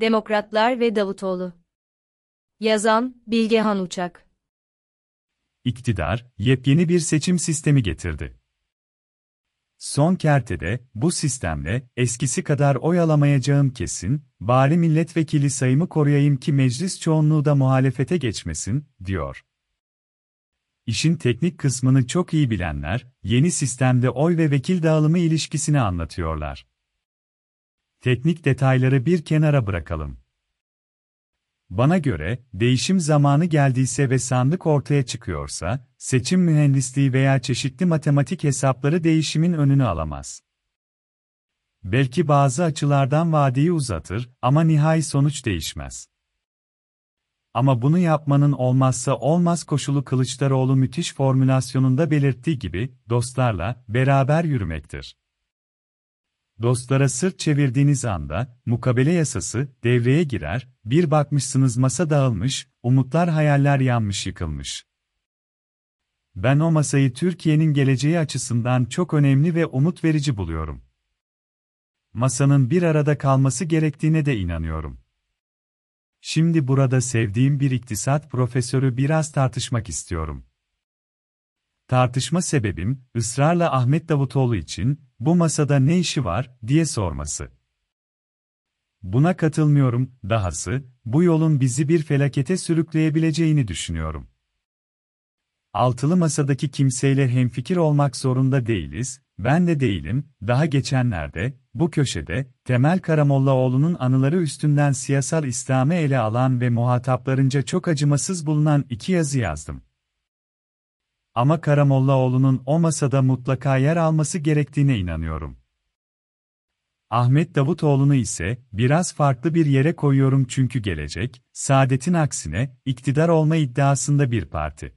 Demokratlar ve Davutoğlu. Yazan, Bilgehan Uçak. İktidar, yepyeni bir seçim sistemi getirdi. Son kertede, bu sistemle, eskisi kadar oy alamayacağım kesin, bari milletvekili sayımı koruyayım ki meclis çoğunluğu da muhalefete geçmesin, diyor. İşin teknik kısmını çok iyi bilenler, yeni sistemde oy ve vekil dağılımı ilişkisini anlatıyorlar. Teknik detayları bir kenara bırakalım. Bana göre, değişim zamanı geldiyse ve sandık ortaya çıkıyorsa, seçim mühendisliği veya çeşitli matematik hesapları değişimin önünü alamaz. Belki bazı açılardan vadeyi uzatır ama nihai sonuç değişmez. Ama bunu yapmanın olmazsa olmaz koşulu Kılıçdaroğlu müthiş formülasyonunda belirttiği gibi, dostlarla beraber yürümektir. Dostlara sırt çevirdiğiniz anda, mukabele yasası devreye girer, bir bakmışsınız masa dağılmış, umutlar hayaller yanmış yıkılmış. Ben o masayı Türkiye'nin geleceği açısından çok önemli ve umut verici buluyorum. Masanın bir arada kalması gerektiğine de inanıyorum. Şimdi burada sevdiğim bir iktisat profesörü biraz tartışmak istiyorum. Tartışma sebebim, ısrarla Ahmet Davutoğlu için, bu masada ne işi var, diye sorması. Buna katılmıyorum, dahası, bu yolun bizi bir felakete sürükleyebileceğini düşünüyorum. Altılı masadaki kimseyle hemfikir olmak zorunda değiliz, ben de değilim, daha geçenlerde, bu köşede, Temel Karamollaoğlu'nun anıları üstünden siyasal İslam'ı ele alan ve muhataplarınca çok acımasız bulunan iki yazı yazdım. Ama Karamollaoğlu'nun o masada mutlaka yer alması gerektiğine inanıyorum. Ahmet Davutoğlu'nu ise biraz farklı bir yere koyuyorum çünkü gelecek, Saadet'in aksine, iktidar olma iddiasında bir parti.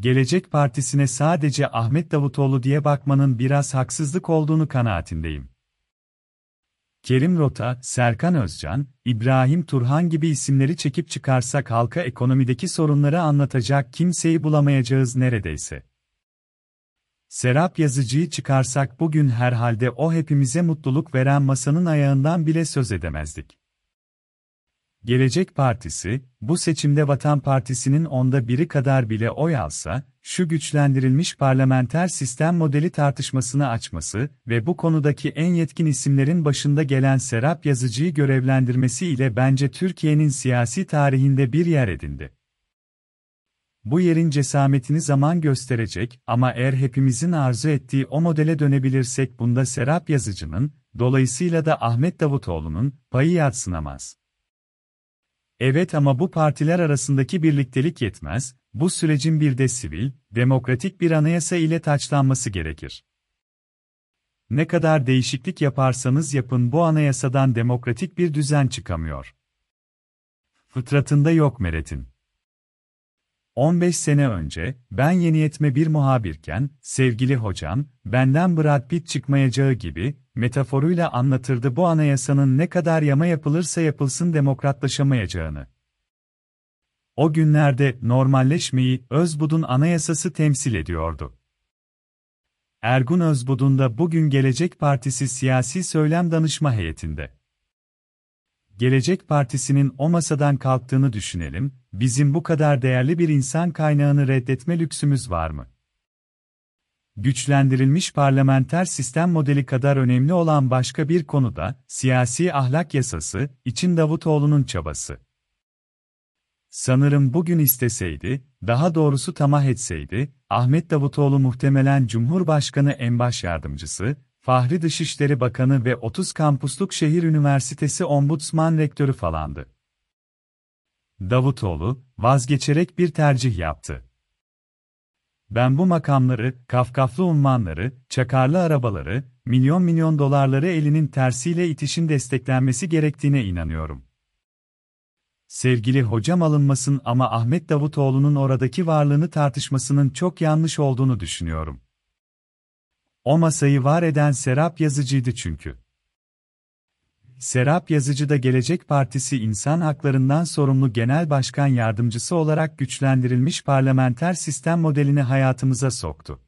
Gelecek Partisi'ne sadece Ahmet Davutoğlu diye bakmanın biraz haksızlık olduğunu kanaatindeyim. Kerim Rota, Serkan Özcan, İbrahim Turhan gibi isimleri çekip çıkarsak halka ekonomideki sorunları anlatacak kimseyi bulamayacağız neredeyse. Serap Yazıcı'yı çıkarsak bugün herhalde o hepimize mutluluk veren masanın ayağından bile söz edemezdik. Gelecek Partisi, bu seçimde Vatan Partisi'nin onda biri kadar bile oy alsa, şu güçlendirilmiş parlamenter sistem modeli tartışmasını açması ve bu konudaki en yetkin isimlerin başında gelen Serap Yazıcı'yı görevlendirmesi ile bence Türkiye'nin siyasi tarihinde bir yer edindi. Bu yerin cesametini zaman gösterecek ama eğer hepimizin arzu ettiği o modele dönebilirsek bunda Serap Yazıcı'nın, dolayısıyla da Ahmet Davutoğlu'nun, payı yatsınamaz. Evet ama bu partiler arasındaki birliktelik yetmez, bu sürecin bir de sivil, demokratik bir anayasa ile taçlanması gerekir. Ne kadar değişiklik yaparsanız yapın bu anayasadan demokratik bir düzen çıkamıyor. Fıtratında yok Meret'in. 15 sene önce, ben yeniyetme bir muhabirken, sevgili hocam, benden Brad Pitt çıkmayacağı gibi, metaforuyla anlatırdı bu anayasanın ne kadar yama yapılırsa yapılsın demokratlaşamayacağını. O günlerde normalleşmeyi Özbud'un anayasası temsil ediyordu. Ergun Özbud'un da bugün Gelecek Partisi siyasi söylem danışma heyetinde. Gelecek Partisi'nin o masadan kalktığını düşünelim, bizim bu kadar değerli bir insan kaynağını reddetme lüksümüz var mı? Güçlendirilmiş parlamenter sistem modeli kadar önemli olan başka bir konuda, siyasi ahlak yasası, için Davutoğlu'nun çabası. Sanırım bugün isteseydi, daha doğrusu tamah etseydi, Ahmet Davutoğlu muhtemelen Cumhurbaşkanı en baş yardımcısı, Fahri Dışişleri Bakanı ve 30 kampusluk şehir üniversitesi ombudsman rektörü falandı. Davutoğlu, vazgeçerek bir tercih yaptı. Ben bu makamları, kafkaflı unvanları, çakarlı arabaları, milyon milyon dolarları elinin tersiyle itişin desteklenmesi gerektiğine inanıyorum. Sevgili hocam alınmasın ama Ahmet Davutoğlu'nun oradaki varlığını tartışmasının çok yanlış olduğunu düşünüyorum. O masayı var eden Serap Yazıcı'ydı çünkü. Serap Yazıcı da Gelecek Partisi İnsan Haklarından Sorumlu Genel Başkan Yardımcısı olarak güçlendirilmiş parlamenter sistem modelini hayatımıza soktu.